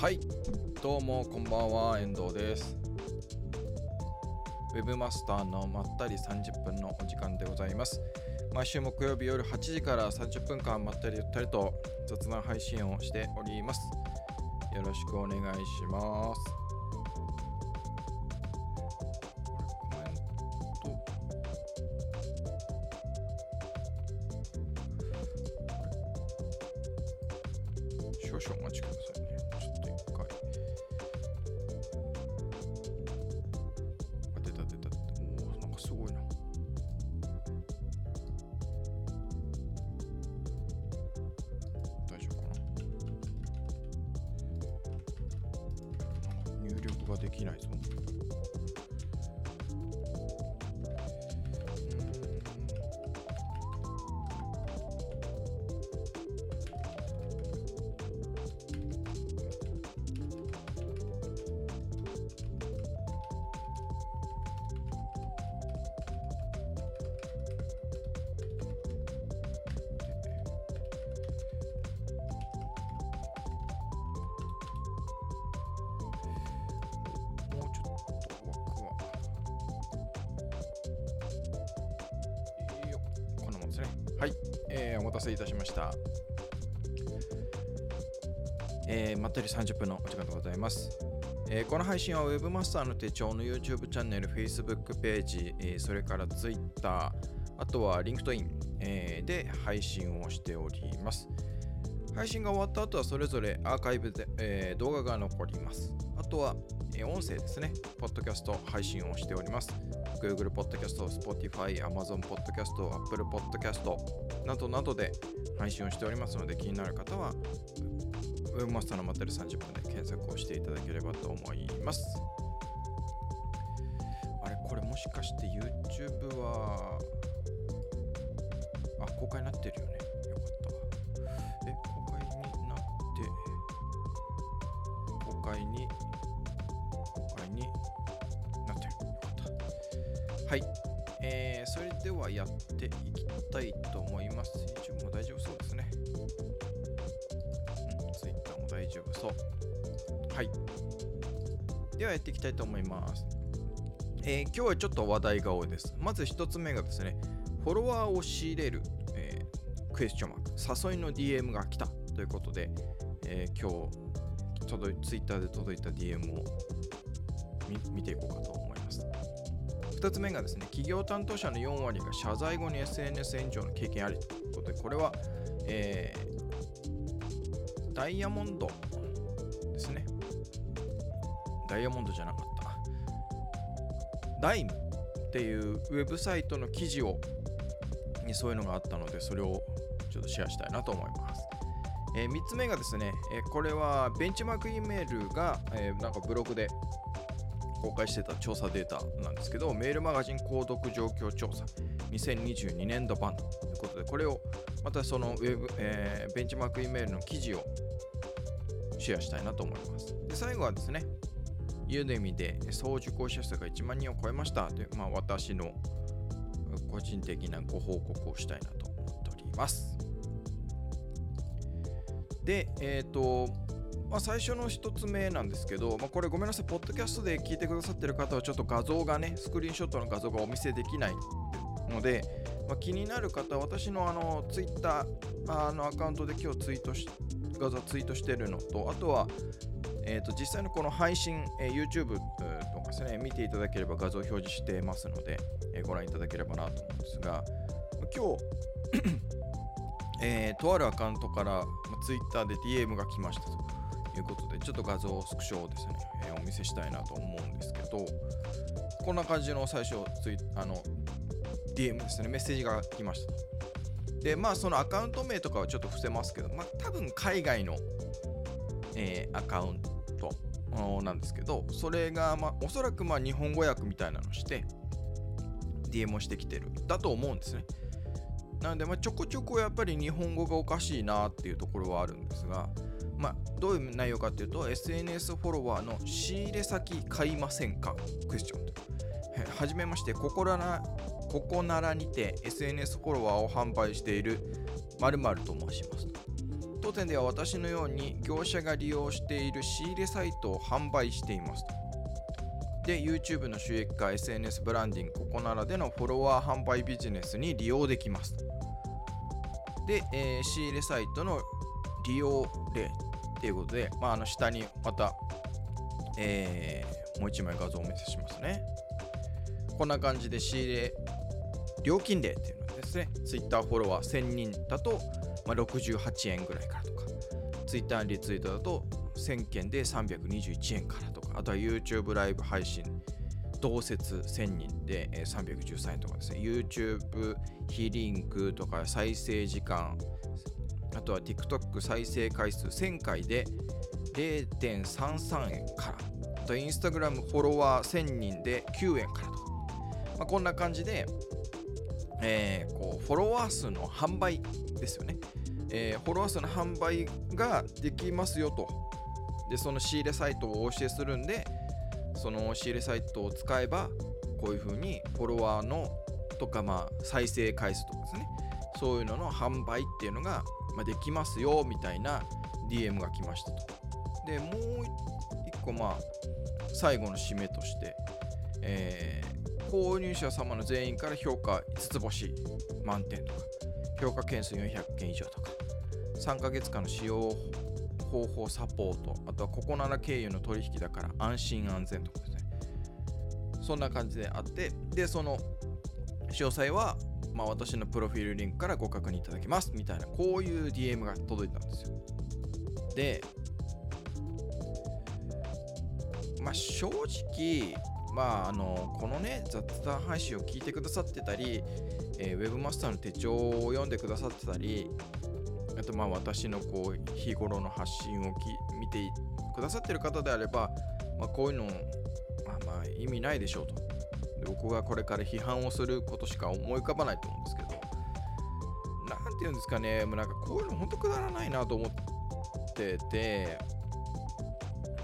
はい。どうもこんばんは。遠藤です。ウェブマスターのまったり30分のお時間でございます。毎週木曜日夜8時から30分間まったりゆったりと雑談配信をしております。よろしくお願いします。えー、お待たせいたしましたえー、まったり30分のお時間でございます、えーこの配信は Webmaster の手帳の YouTube チャンネル Facebook ページ、えーそれから Twitter あとは LinkedIn、えーで配信をしております配信が終わった後はそれぞれアーカイブで、えー動画が残ります。あとは、えー音声ですね、ポッドキャスト配信をしております。Google Podcast、Spotify、Amazon Podcast、Apple Podcast などなどで配信をしておりますので気になる方はウェブマスターのまったり30分で検索をしていただければと思います。あれ、これもしかして YouTube はあ、公開になってるやっていきたいと思います。えー今日はちょっと話題が多いです。まず一つ目がですね、フォロワーを仕入れる、えークエスチョンマーク、誘いの DM が来たということで、えー今日届い、Twitter で届いた DM を見見ていこうかと思います。2つ目がですね、企業担当者の4割が謝罪後に SNS 炎上の経験ありということで、これは、えーダイヤモンドですね。ダイヤモンドじゃなかった。ダイムっていうウェブサイトの記事をにそういうのがあったので、それをちょっとシェアしたいなと思います。え3つ目がですね、えーこれはベンチマーク E メールが、えーなんかブログで公開してた調査データなんですけど、メールマガジン購読状況調査2022年度版ということで、これをまたそのウェブ、えーベンチマーク E メールの記事をシェアしたいなと思います。で最後はですね、ユーデミで総受講者数が1万人を超えましたという、まあ、私の個人的なご報告をしたいなと思っております。で、えっ、と、まあ、最初の一つ目なんですけど、まあ、これごめんなさい、ポッドキャストで聞いてくださってる方はちょっと画像がね、スクリーンショットの画像がお見せできないので、まあ、気になる方は私のあのツイッターのアカウントで今日ツイートし画像ツイートしてるのと、あとは、えー、と実際のこの配信、えー YouTube とかですね、見ていただければ画像表示してますので、えーご覧いただければなと思うんですが、今日、えーとあるアカウントから、まあ、Twitter で DM が来ましたということで、ちょっと画像をスクショをですね、えーお見せしたいなと思うんですけど、こんな感じの最初、ツイあの DM ですね、メッセージが来ました。で、まあ、そのアカウント名とかはちょっと伏せますけど、まあ、多分海外の、えーアカウントなんですけど、それが、まあ、おそらくまあ日本語訳みたいなのして、DM をしてきてる、だと思うんですね。なので、まあ、ちょこちょこやっぱり日本語がおかしいなっていうところはあるんですが、まあ、どういう内容かっていうと、SNS フォロワーの仕入れ先買いませんか？クエスチョンと。えはじめまして、ここらな、ここならにて SNS フォロワーを販売している〇〇と申します。当店では私のように業者が利用している仕入れサイトを販売しています。で、YouTube の収益化、SNS ブランディング、ここならでのフォロワー販売ビジネスに利用できます。で、えー、仕入れサイトの利用例っていうことで、まあ、あの下にまた、えー、もう一枚画像をお見せしますね。こんな感じで仕入れ料金例っていうのですね、Twitter フォロワー1000人だと、まあ、68円ぐらいからとか、Twitter リツイートだと1000件で321円からとか、あとは YouTube ライブ配信、同説1000人で313円とかですね、YouTube 非リンクとか再生時間、あとは TikTok 再生回数1000回で0.33円から、あと Instagram フォロワー1000人で9円から、まあ、こんな感じで、えー、こうフォロワー数の販売ですよね、えー、フォロワー数の販売ができますよと。でその仕入れサイトをお教えするんでその仕入れサイトを使えばこういう風にフォロワーのとかまあ再生回数とかですね。そういうのの販売っていうのが、ま、できますよみたいな DM が来ましたと。でもう一個まあ最後の締めとして、えー、購入者様の全員から評価5つ星満点とか評価件数400件以上とか3ヶ月間の使用方法サポートあとはここなら経由の取引だから安心安全とかですね。そんな感じであってでその詳細は、まあ、私のプロフィールリンクからご確認いただけますみたいなこういう DM が届いたんですよ。でまあ正直まああのこのね雑談配信を聞いてくださってたり、えー、ウェブマスターの手帳を読んでくださってたりあとまあ私のこう日頃の発信をき見てくださってる方であれば、まあ、こういうの、まあ、まあ意味ないでしょうと。で僕がこれから批判をすることしか思い浮かばないと思うんですけど。何て言うんですかね。もうなんかこういうの本当くだらないなと思ってて。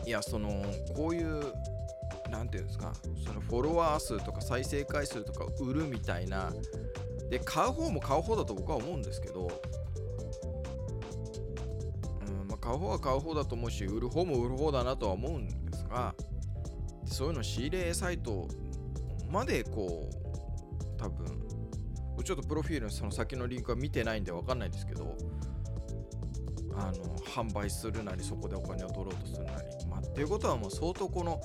いやそのこういう何て言うんですか？そのフォロワー数とか再生回数とか売るみたいな。で買う方も買う方だと僕は思うんですけど。うん。ま買う方は買う方だと思うし売る方も売る方だなとは思うんですが。そういうの仕入れサイトまでこう多分ちょっとプロフィールのその先のリンクは見てないんで分かんないですけど。あの販売するなりそこでお金を取ろうとするなり、まあ、っていうことはもう相当この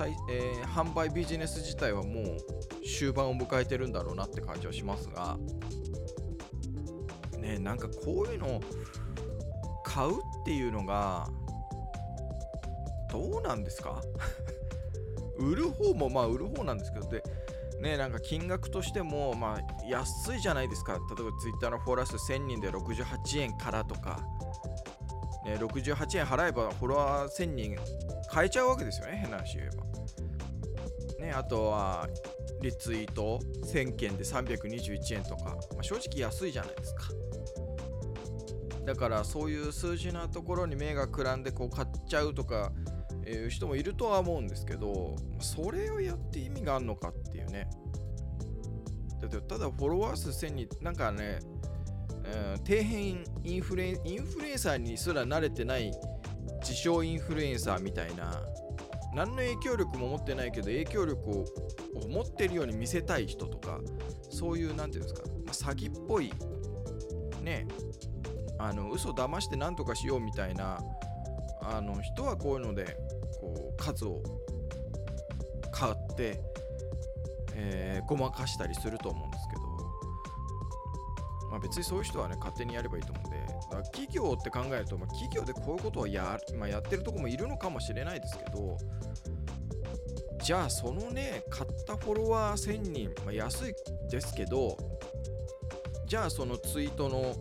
えー、販売ビジネス自体はもう終盤を迎えてるんだろうなって感じはしますが。ねなんかこういうの買うっていうのがどうなんですか？売る方もまあ売る方なんですけど。でねなんか金額としてもまあ安いじゃないですか。例えば Twitter のフォロワー数1000人で68円からとか、ね、68円払えばフォロワー1000人買えちゃうわけですよね変な話言えば。ねあとはリツイート1000件で321円とか、まあ、正直安いじゃないですか。だからそういう数字なところに目がくらんでこう買っちゃうとかいう人もいるとは思うんですけどそれをやって意味があるのかっていうね。だってただフォロワー数1000人なんかね、えー、底辺インフレインフルエンサーにすら慣れてない自称インフルエンサーみたいな。何の影響力も持ってないけど影響力を持ってるように見せたい人とかそういう何て言うんですか、ま、詐欺っぽいねあの嘘騙して何とかしようみたいなあの人はこういうのでこう数を買って、えー、ごまかしたりすると思うんですけど、まあ、別にそういう人はね勝手にやればいいと思う。企業って考えると、まあ、企業でこういうことをや,、まあ、やってるとこもいるのかもしれないですけどじゃあそのね買ったフォロワー1000人、まあ、安いですけどじゃあそのツイートの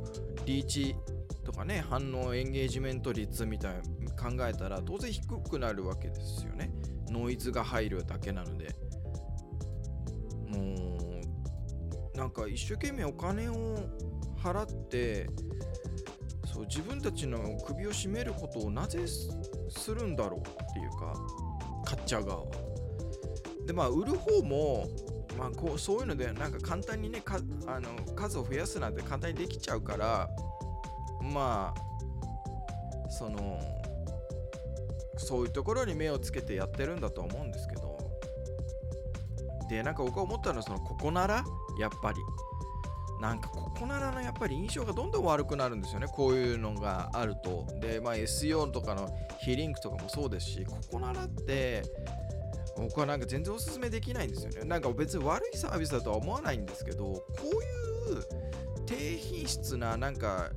リーチとかね反応エンゲージメント率みたいな考えたら当然低くなるわけですよね。ノイズが入るだけなので。もうなんか一生懸命お金を払ってそう自分たちの首を絞めることをなぜするんだろうっていうか買っちゃう側は。でまあ売る方もまあ、こうそういうのでなんか簡単にねあの数を増やすなんて簡単にできちゃうからまあそのそういうところに目をつけてやってるんだと思うんですけど。でなんか僕が思ったのはそのここならやっぱり。なんかここならのやっぱり印象がどんどん悪くなるんですよね。こういうのがあると。でまあ SEO とかの非リンクとかもそうですしここならって僕はなんか全然おすすめできないんですよね。なんか別に悪いサービスだとは思わないんですけどこういう低品質ななんか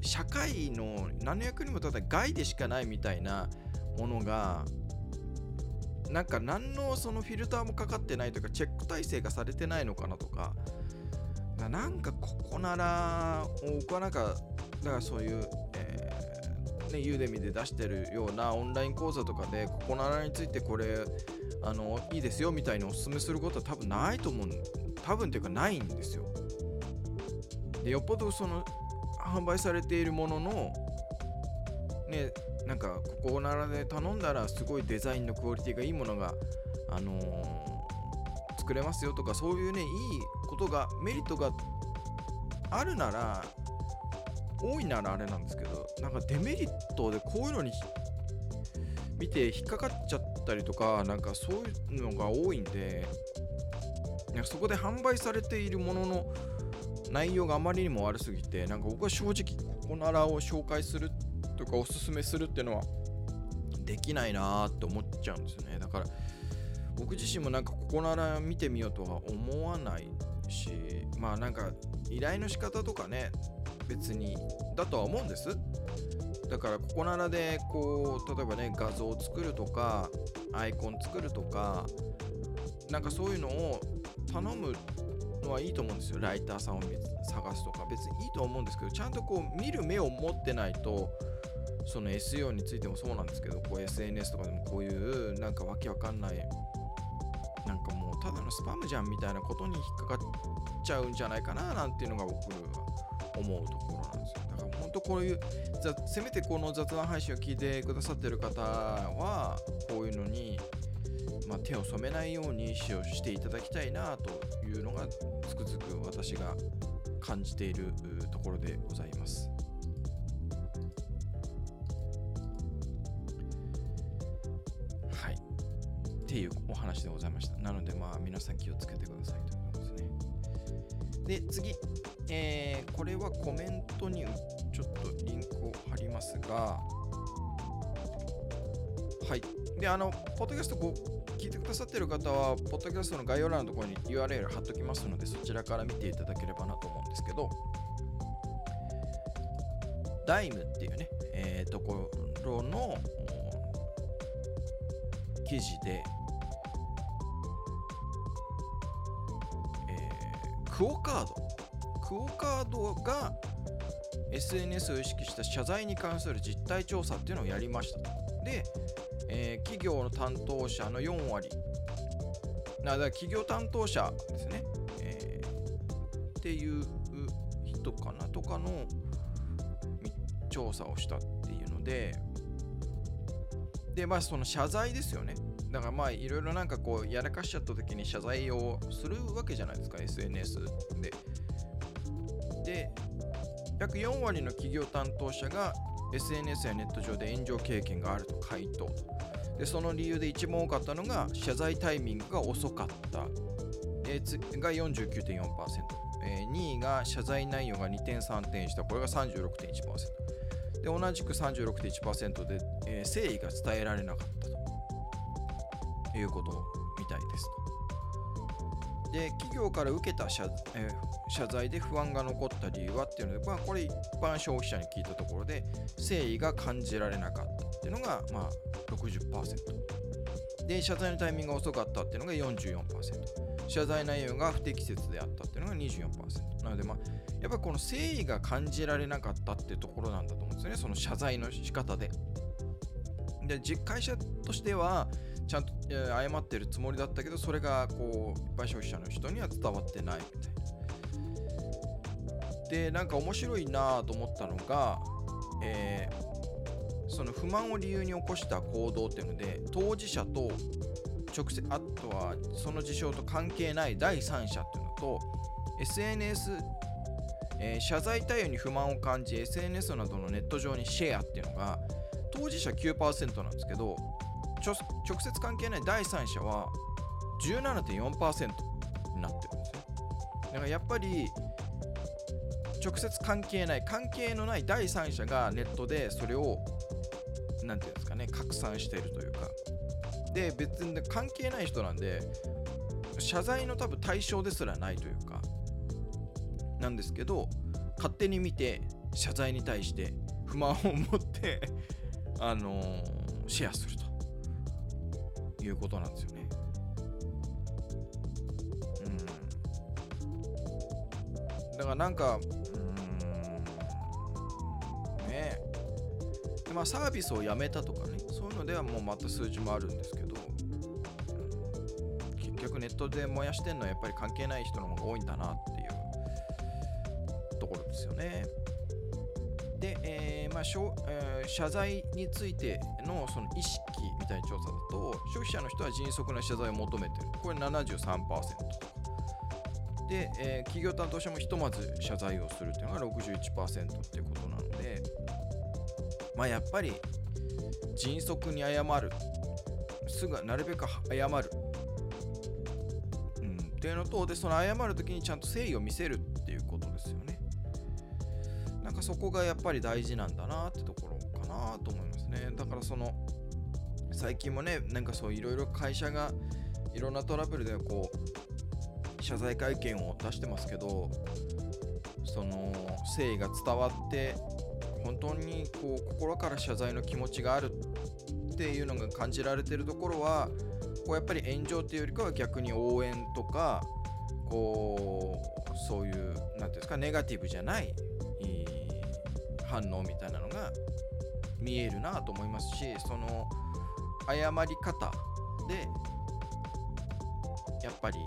社会の何の役にも立たない害でしかないみたいなものがなんか何のそのフィルターもかかってないとかチェック体制がされてないのかなとかなんかここなら僕はなんかだからそういう、えー、ね、ユーデミで出してるようなオンライン講座とかでここならについてこれあのいいですよみたいにお勧めすることは多分ないと思う多分っていうかないんですよ。でよっぽどその販売されているもののねなんかここならで頼んだらすごいデザインのクオリティがいいものがあのー、作れますよとかそういうねいいことがメリットがあるなら多いならあれなんですけどなんかデメリットでこういうのに見て引っかかっちゃったりとかなんかそういうのが多いんでなんかそこで販売されているものの内容があまりにも悪すぎてなんか僕は正直ここならを紹介するとかおすすめするっていうのはできないなーって思っちゃうんですよね。だから僕自身もなんかここなら見てみようとは思わないしまあなんか依頼の仕方とかね別にだとは思うんです。だからここならでこう例えばね画像を作るとかアイコン作るとかなんかそういうのを頼むのはいいと思うんですよ。ライターさんを探すとか。別にいいと思うんですけどちゃんとこう見る目を持ってないとその SEO についてもそうなんですけどこう SNS とかでもこういうなんかわけわかんないなんかもうのスパムじゃんみたいなことに引っかかっちゃうんじゃないかななんていうのが僕は思うところなんですよだから本当こういうせめてこの雑談配信を聞いてくださってる方はこういうのにまあ、手を染めないように使用していただきたいなというのがつくづく私が感じているところでございます。っていうお話でございました。なので、まあ、皆さん気をつけてくださいということですね。で、次。えー、これはコメントにちょっとリンクを貼りますが、はい。で、あの、ポッドキャストご聞いてくださってる方は、ポッドキャストの概要欄のところに URL 貼っときますので、そちらから見ていただければなと思うんですけど、ダイムっていうね、えー、ところの記事で、クオカード。クオカードが SNS を意識した謝罪に関する実態調査っていうのをやりました。で、えー、企業の担当者の4割なだ企業担当者ですね、えー、っていう人かなとかの調査をしたっていうのででまあその謝罪ですよねだからまあいろいろなんかこうやらかしちゃった時に謝罪をするわけじゃないですか SNS で。で約4割の企業担当者が SNS やネット上で炎上経験があると回答。でその理由で一番多かったのが謝罪タイミングが遅かった、えー、が49.4%、えー、2位が謝罪内容が2点3点したこれが36.1%で同じく36.1%で、えー、誠意が伝えられなかった。いうことみたいですと。で企業から受けた謝,、えー、謝罪で不安が残った理由はっていうので、まあ、これ一般消費者に聞いたところで誠意が感じられなかったっていうのが、まあ、60%で謝罪のタイミングが遅かったっていうのが44%謝罪内容が不適切であったっていうのが24%なのでまあやっぱりこの誠意が感じられなかったっていうところなんだと思うんですよねその謝罪の仕方で。で実会社としてはちゃんと謝ってるつもりだったけどそれがこう一般消費者の人には伝わってないみたいな。でなんか面白いなと思ったのが、えー、その不満を理由に起こした行動っていうので当事者と直接あとはその事象と関係ない第三者っていうのと SNS えー謝罪対応に不満を感じ SNS などのネット上にシェアっていうのが当事者9%なんですけど直接関係ない第三者は17.4%になってるんですねだからやっぱり直接関係ない関係のない第三者がネットでそれをなんていうんですかね拡散しているというか。で別に関係ない人なんで謝罪の多分対象ですらないというか。なんですけど勝手に見て謝罪に対して不満を持ってあのーシェアするいうことなんですよね。うん。だからなんか、うん、ねでまあサービスをやめたとかね、そういうのではもうまた数字もあるんですけど、結局ネットで燃やしてんのはやっぱり関係ない人の方が多いんだなっていうところですよね。で、えーまあしょえー謝罪についてのその意識みたいな調査だと消費者の人は迅速な謝罪を求めてる。これ73%で、えー企業担当者もひとまず謝罪をするというのが61%っていうことなのでまあやっぱり迅速に謝る。すぐなるべく謝る、うん、っていうのとでその謝る時にちゃんと誠意を見せる。そこがやっぱり大事なんだなってところかなと思いますね。だからその最近もねなんかそういろいろ会社がいろんなトラブルでこう謝罪会見を出してますけどその誠意が伝わって本当にこう心から謝罪の気持ちがあるっていうのが感じられてるところはこうやっぱり炎上っていうよりかは逆に応援とかこうそういうなんていうんですかネガティブじゃない反応みたいなのが見えるなと思いますしその謝り方でやっぱり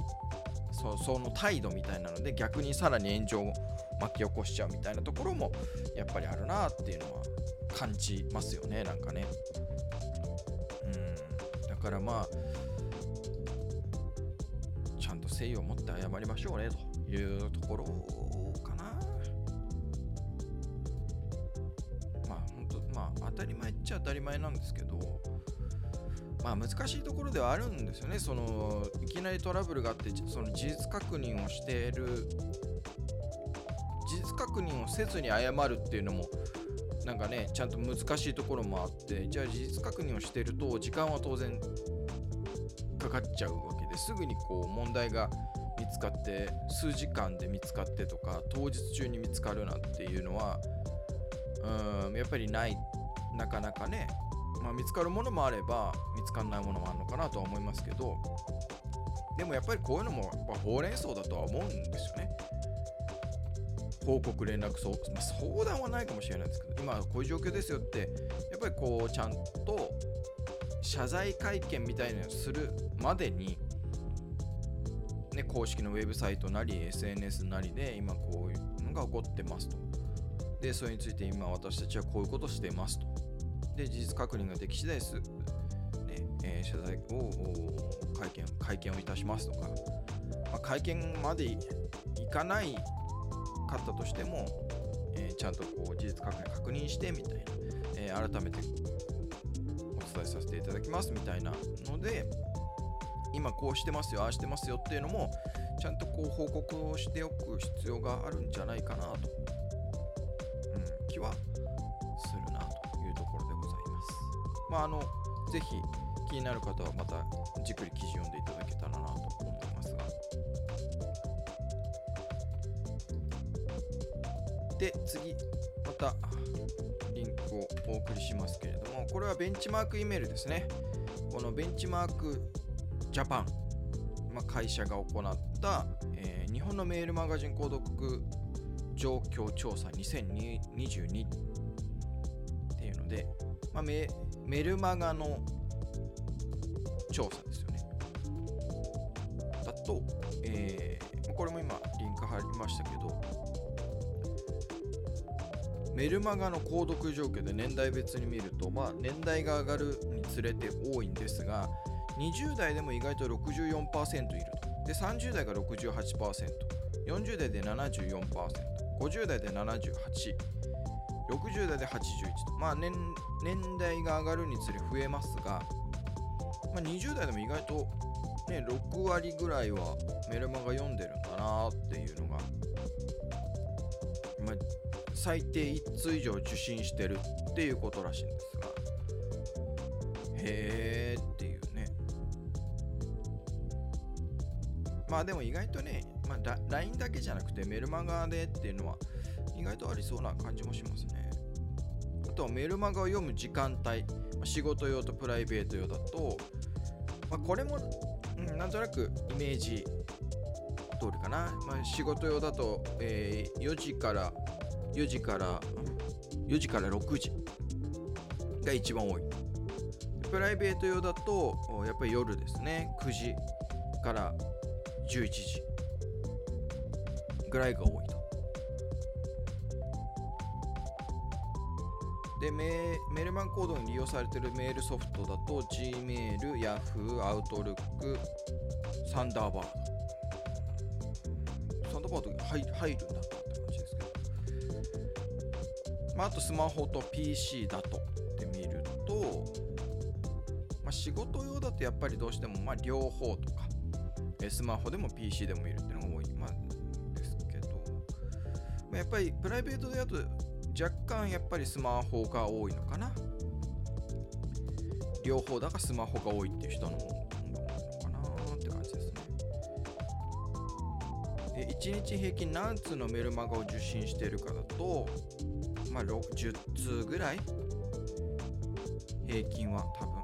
そその態度みたいなので逆にさらに炎上を巻き起こしちゃうみたいなところもやっぱりあるなっていうのは感じますよねなんかね。うん。だからまあちゃんと誠意を持って謝りましょうねというところか前なんですけどまあ難しいところではあるんですよね。そのいきなりトラブルがあってその事実確認をしている事実確認をせずに謝るっていうのもなんかねちゃんと難しいところもあってじゃあ事実確認をしてると時間は当然かかっちゃうわけですぐにこう問題が見つかって数時間で見つかってとか当日中に見つかるなんていうのはうーんやっぱりないなかなかね、まあ、見つかるものもあれば見つからないものもあるのかなとは思いますけどでもやっぱりこういうのもやっぱほうれん草だとは思うんですよね。報告連絡相,、まあ、相談はないかもしれないですけど今こういう状況ですよってやっぱりこうちゃんと謝罪会見みたいなのをするまでに、ね、公式のウェブサイトなり SNS なりで今こういうのが起こってますと。でそれについて今私たちはこういうことをしていますと。で事実確認ができ次第す、ねえー謝罪を会見会見をいたしますとか、まあ、会見までいいかないかったとしても、えーちゃんとこう事実確認確認してみたいな、えー改めてお伝えさせていただきますみたいなので今こうしてますよああしてますよっていうのもちゃんとこう報告をしておく必要があるんじゃないかなと、まああのぜひ気になる方はまたじっくり記事読んでいただけたらなと思いますが。で次またリンクをお送りしますけれどもこれはベンチマーク E メールですね。このベンチマークジャパン、まあ、会社が行った、えー日本のメールマガジン購読状況調査2022っていうので、まあ、メメルマガの調査ですよね。だと、えーこれも今リンク貼りましたけどメルマガの購読状況で年代別に見ると、まあ、年代が上がるにつれて多いんですが20代でも意外と64%いると。で30代が 68%40 代で74% 50代で78%、60代で81と、まあ年年代が上がるにつれ増えますが、まあ、20代でも意外と、ね、6割ぐらいはメルマガ読んでるんだなっていうのが、まあ、最低1通以上受信してるっていうことらしいんですが。へーっていうね。まあでも意外とね、まあ、LINE だけじゃなくてメルマガでっていうのは意外とありそうな感じもしますね。あとはメルマガを読む時間帯。仕事用とプライベート用だと、まあ、これも、うん、なんとなくイメージ通りかな、まあ、仕事用だと、えー、4時から4時から4時から6時が一番多い。プライベート用だとやっぱり夜ですね。9時から11時ぐらいが多いと。でメメルマンコードに利用されているメールソフトだと Gmail、Yahoo、Outlook、サンダーバードサンダーバード入入るんだって感じですけど、まあ、あとスマホと PC だとって見ると、まあ、仕事用だとやっぱりどうしてもまあ両方とかスマホでも PC でも見るっていうのが多い、まあ、ですけど、まあ、やっぱりプライベートでやると若干やっぱりスマホが多いのかな。両方だがスマホが多いっていう人ののかなって感じですね。で1日平均何通のメルマガを受信しているかだとまあ10通ぐらい平均は多分。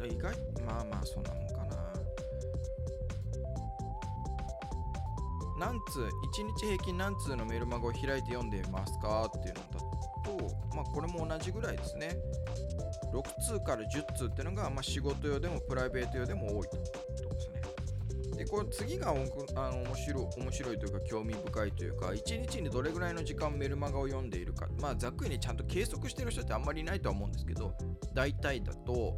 うん。意外？まあまあそんなもん。何通1日平均何通のメルマガを開いて読んでいますかっていうのだとまあこれも同じぐらいですね。6通から10通っていうのが、まあ、仕事用でもプライベート用でも多いととですね。でこれ次があの面白面白いというか興味深いというか1日にどれぐらいの時間メルマガを読んでいるか。まあざっくりにちゃんと計測してる人ってあんまりいないとは思うんですけど大体だと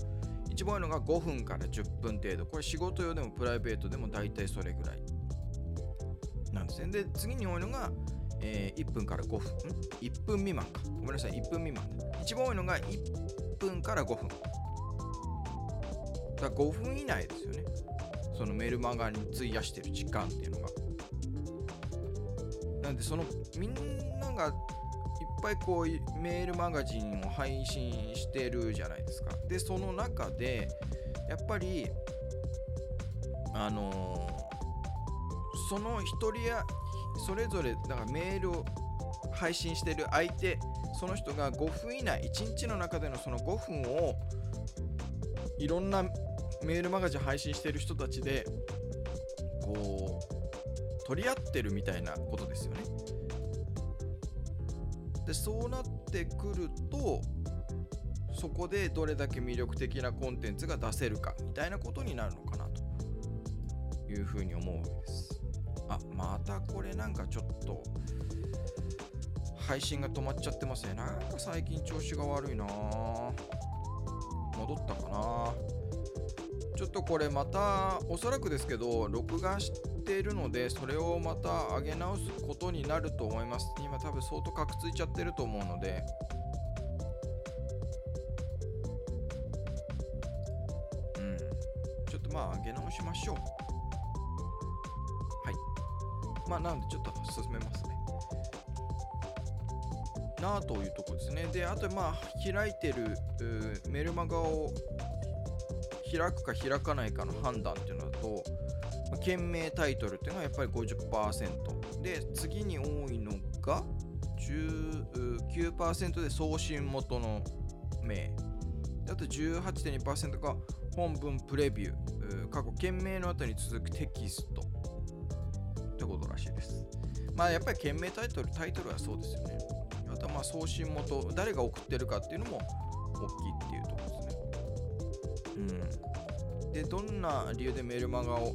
一番多いのが5分から10分程度。これ仕事用でもプライベートでも大体それぐらい。ですね。で、次に多いのが、えー、1分から5分。?1 分未満か。ごめんなさい、1分未満。一番多いのが1分から5分。だ5分以内ですよね。そのメルマガに費やしてる時間っていうのが。なんで、そのみんながいっぱいこうメールマガジンを配信してるじゃないですか。で、その中で、やっぱり、あのーその1人やそれぞれだからメールを配信してる相手その人が5分以内1日の中でのその5分をいろんなメールマガジン配信してる人たちでこう取り合ってるみたいなことですよね。でそうなってくるとそこでどれだけ魅力的なコンテンツが出せるかみたいなことになるのかなというふうに思うわけです。あまたこれなんかちょっと配信が止まっちゃってますね。なんか最近調子が悪いな。戻ったかな。ちょっとこれまたおそらくですけど録画してるのでそれをまた上げ直すことになると思います。今多分相当カクついちゃってると思うので。うん。ちょっとまあ上げ直しましょう。まあ、なのでちょっと進めますね。なあというとこですね。で、あと、まあ、開いてるメルマガを開くか開かないかの判断っていうのだと、件名タイトルっていうのはやっぱり50%。で、次に多いのが19%で送信元の名。あと18.2%が本文プレビュー。過去、件名の後に続くテキスト。ってことらしいです。まあやっぱり件名タイトル、タイトルはそうですよね。あとはまあ送信元、誰が送ってるかっていうのも大きいっていうところですね。うん。で、どんな理由でメルマガを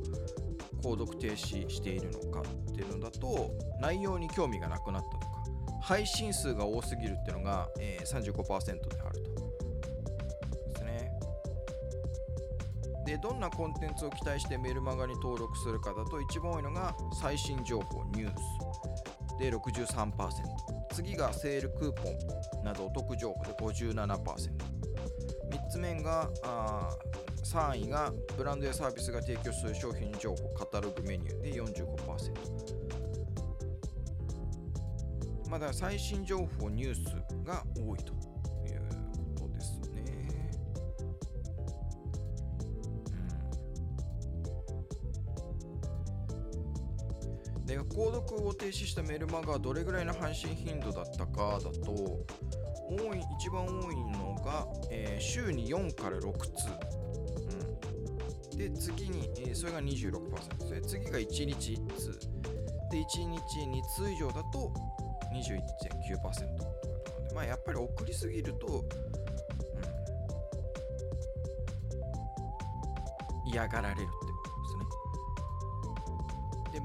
購読停止しているのかっていうのだと、内容に興味がなくなったとか、配信数が多すぎるっていうのが、えー、35%であるどんなコンテンツを期待してメルマガに登録するかだと一番多いのが最新情報ニュース。で63%次がセールクーポンなどお得情報で 57%3 つ目があ3位がブランドやサービスが提供する商品情報カタログメニューで45%まだ最新情報ニュースが多いと。購読を停止したメルマガどれぐらいの配信頻度だったかだと多い一番多いのが、えー、週に4から6通、うん、で次に、えー、それが26%で次が1日1通。で1日2通以上だと21.9%とでまあやっぱり送りすぎると、うん、嫌がられる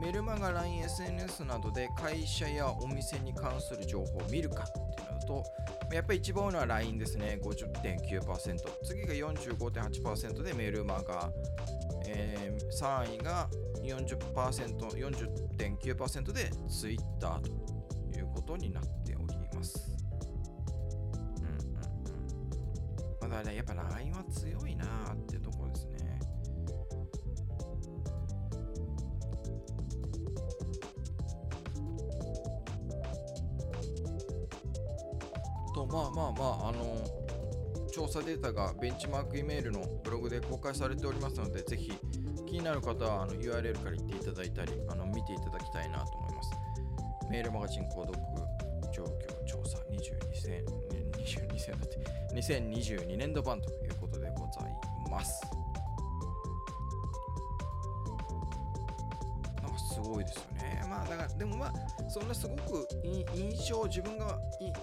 メルマガ LINE、SNS などで会社やお店に関する情報を見るかっていうのとやっぱり一番多いのは LINE ですね50.9%次が45.8%でメルマガ、えー、3位が 40%40.9% で Twitter ということになっております。うんうんうん。まだね、やっぱ LINE は強いなーってまああ、の、調査データがベンチマークイメールのブログで公開されておりますので、ぜひ気になる方はあの URL から言っていただいたり、あの見ていただきたいなと思います。メールマガジン購読状況調査 2022, だって2022年度版ということでございます。なんかすごいですよね。でもまあそんなすごく印象自分が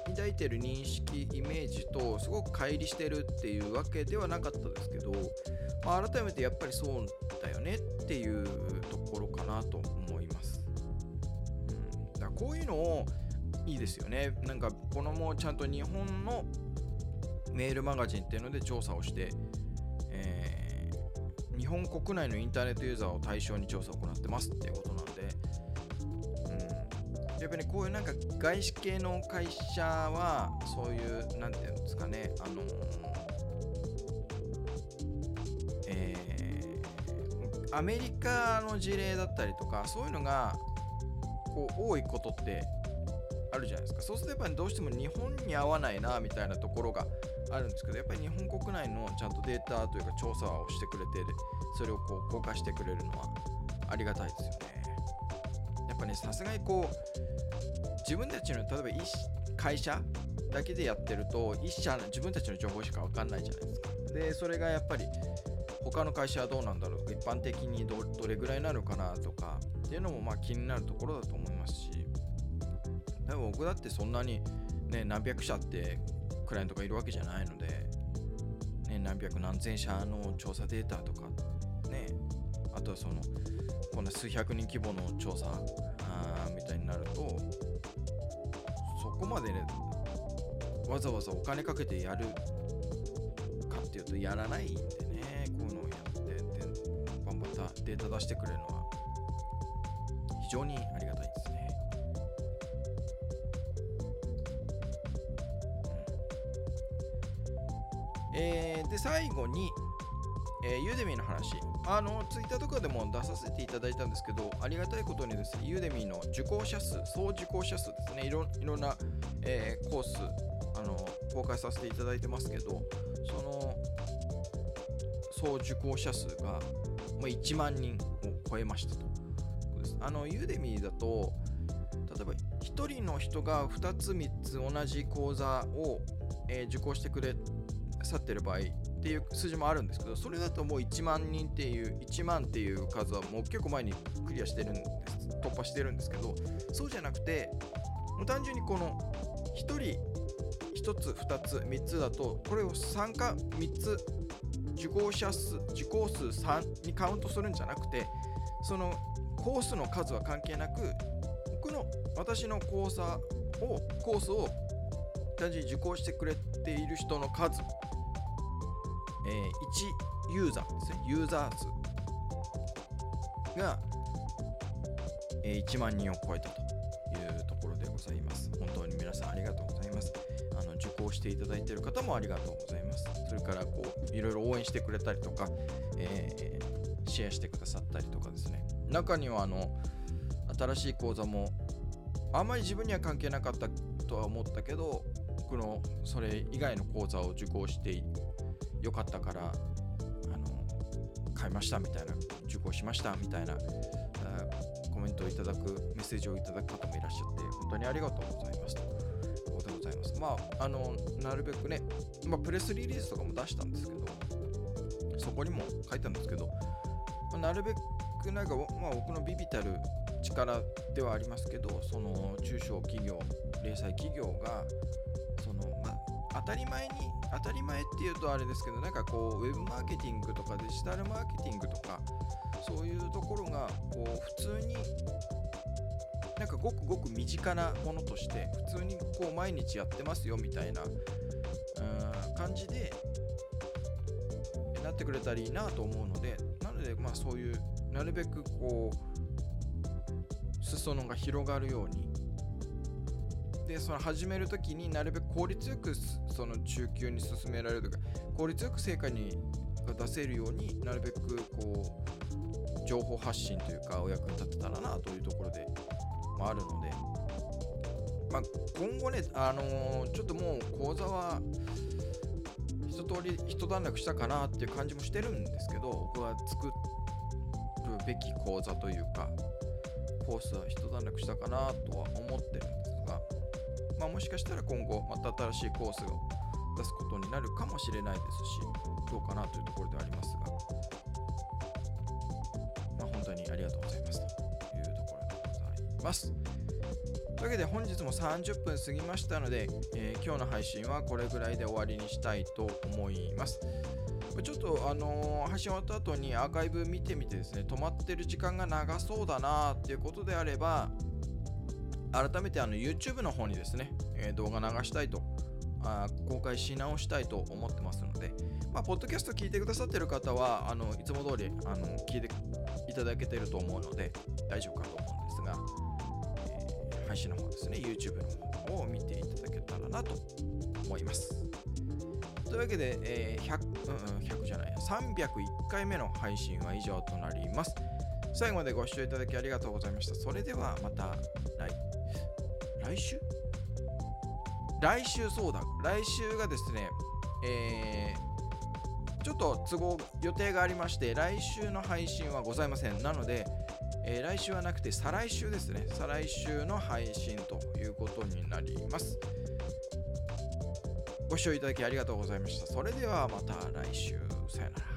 抱いてる認識イメージとすごく乖離してるっていうわけではなかったですけど、まあ、改めてやっぱりそうだよねっていうところかなと思います。うん、だこういうのをいいですよね。なんかこのもちゃんと日本のメールマガジンっていうので調査をして、えー、日本国内のインターネットユーザーを対象に調査を行ってますっていうことなんで、うん、やっぱり、こういうなんか外資系の会社はそういうなんていうんですかねあのえー、アメリカの事例だったりとかそういうのがこう多いことってあるじゃないですか。そうするとやっぱりどうしても日本に合わないなみたいなところがあるんですけどやっぱり日本国内のちゃんとデータというか調査をしてくれてそれをこう公開してくれるのはありがたいですよね。ねさすがにこう自分たちの例えば会社だけでやってると一社の自分たちの情報しか分かんないじゃないですか。でそれがやっぱり他の会社はどうなんだろう。一般的にどれぐらいなのかなとかっていうのもまあ気になるところだと思いますし。でも僕だってそんなに、ね、何百社ってクライアントがいるわけじゃないので、ね、何百何千社の調査データとか、ね、あとはそのこんな数百人規模の調査あみたいになるとそこまでねわざわざお金かけてやるかっていうとやらないんでねこういうのをやってでバンバンデータ出してくれるのは非常にありがたいですね。えー、で、最後に、えー、ユーデミーの話。あの、ツイッターとかでも出させていただいたんですけど、ありがたいことにですね、ユーデミーの受講者数、総受講者数ですね、いろいろんな、えー、コース、あの、公開させていただいてますけど、その、総受講者数が、まあ、1万人を超えましたと。あの、ユーデミーだと、例えば1人の人が2つ3つ同じ講座を、えー、受講してくれ去ってる場合っていう数字もあるんですけどそれだともう1万人っていう1万っていう数はもう結構前にクリアしてるんです。突破してるんですけどそうじゃなくてもう単純にこの1人1つ2つ3つだとこれを3か3つ受講者数受講数3にカウントするんじゃなくてそのコースの数は関係なく僕の私の講座をコースを単純に受講してくれている人の数えー、ユーザーですね、ユーザー数が、え1万人を超えたというところでございます。本当に皆さんありがとうございます。あの受講していただいている方もありがとうございます。それからこういろいろ応援してくれたりとか、えーシェアしてくださったりとかですね。中にはあの新しい講座もあんまり自分には関係なかったとは思ったけど、このそれ以外の講座を受講してよかったからあの買いましたみたいな受講しましたみたいなコメントをいただくメッセージをいただく方もいらっしゃって本当にありがとうございますと。いうことでございます。まああのなるべくね、まあ、プレスリリースとかも出したんですけどそこにも書いたんですけど、まあなるべくなんか、まあ、僕のビビたる力ではありますけどその中小企業零細企業がその、まあ、当たり前に当たり前っていうとあれですけどなんかこうウェブマーケティングとかデジタルマーケティングとかそういうところがこう普通になんかごくごく身近なものとして普通にこう毎日やってますよみたいな感じでなってくれたらいいなと思うのでなのでまあそういうなるべくこう裾野が広がるようにでその始めるときになるべく効率よくその中級に進められるとか効率よく成果にが出せるようになるべくこう情報発信というかお役に立てたらなというところでもあるので、まあ、今後ね、あのーちょっともう講座は一通り一段落したかなっていう感じもしてるんですけど僕は作るべき講座というかコースは一段落したかなとは思ってるんです、あ、もしかしたら今後また新しいコースを出すことになるかもしれないですしどうかなというところではありますが、まあ、本当にありがとうございますというところでございます。というわけで本日も30分過ぎましたので、えー今日の配信はこれぐらいで終わりにしたいと思います。ちょっとあのー配信終わった後にアーカイブ見てみてですね、止まってる時間が長そうだなっていうことであれば、改めてあの YouTube の方にですね、えー動画流したいとあ公開し直したいと思ってますので、まあ、ポッドキャスト聞いてくださってる方は、あのいつも通りあの聞いていただけてると思うので、大丈夫かと思うんですが、えー配信の方ですね、YouTube の方を見ていただけたらなと思います。というわけで、えー 100, うん、100じゃない、301回目の配信は以上となります。最後までご視聴いただきありがとうございました。それではまた、来週？来週そうだ、来週がですね、えーちょっと都合予定がありまして、来週の配信はございません。なので、えー来週はなくて再来週ですね。再来週の配信ということになります。ご視聴いただきありがとうございました。それではまた来週。さよなら。